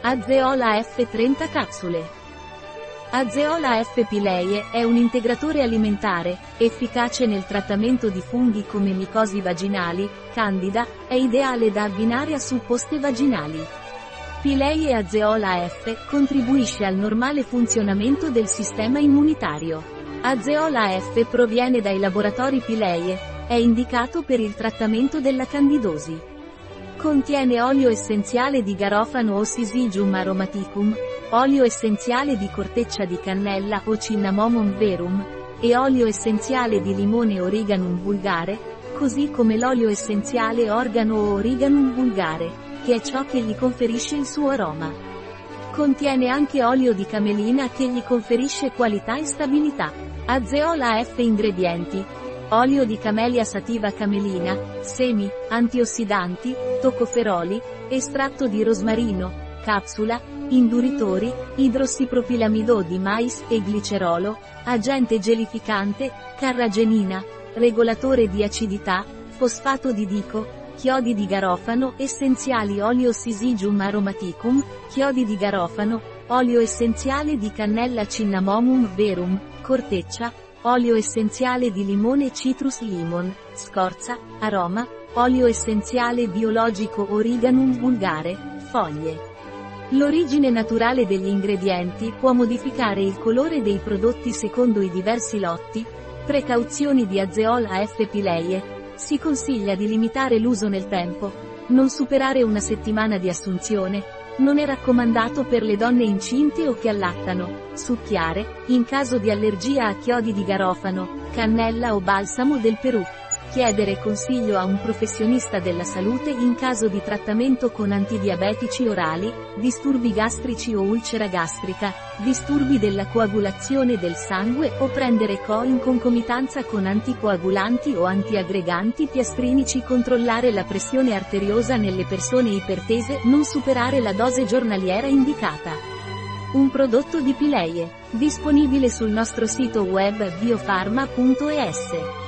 Azeola F30 capsule. Azeola F. pileie è un integratore alimentare, efficace nel trattamento di funghi come micosi vaginali, candida, è ideale da abbinare a supposte vaginali. Pileie Azeola F contribuisce al normale funzionamento del sistema immunitario. Azeola F proviene dai laboratori Pileie, è indicato per il trattamento della candidosi. Contiene olio essenziale di garofano o Syzygium aromaticum, olio essenziale di corteccia di cannella o Cinnamomum verum, e olio essenziale di limone Origanum vulgare, così come l'olio essenziale organo o Origanum vulgare, che è ciò che gli conferisce il suo aroma. Contiene anche olio di camelina che gli conferisce qualità e stabilità. Azeola F ingredienti, olio di camellia sativa camelina, semi, antiossidanti, toccoferoli, estratto di rosmarino, capsula, induritori, idrossipropilamido di mais e glicerolo, agente gelificante, carragenina, regolatore di acidità, fosfato di dico, chiodi di garofano, essenziali olio Syzygium aromaticum, chiodi di garofano, olio essenziale di cannella cinnamomum verum, corteccia, olio essenziale di limone citrus limon, scorza, aroma, olio essenziale biologico origanum vulgare, foglie. L'origine naturale degli ingredienti può modificare il colore dei prodotti secondo i diversi lotti, precauzioni di Azeola F. pileie, si consiglia di limitare l'uso nel tempo, non superare una settimana di assunzione, non è raccomandato per le donne incinte o che allattano. Succhiare, in caso di allergia a chiodi di garofano, cannella o balsamo del Perù. Chiedere consiglio a un professionista della salute in caso di trattamento con antidiabetici orali, disturbi gastrici o ulcera gastrica, disturbi della coagulazione del sangue o prendere CO in concomitanza con anticoagulanti o antiaggreganti piastrinici controllare la pressione arteriosa nelle persone ipertese non superare la dose giornaliera indicata. Un prodotto di Pileie, disponibile sul nostro sito web biofarma.es.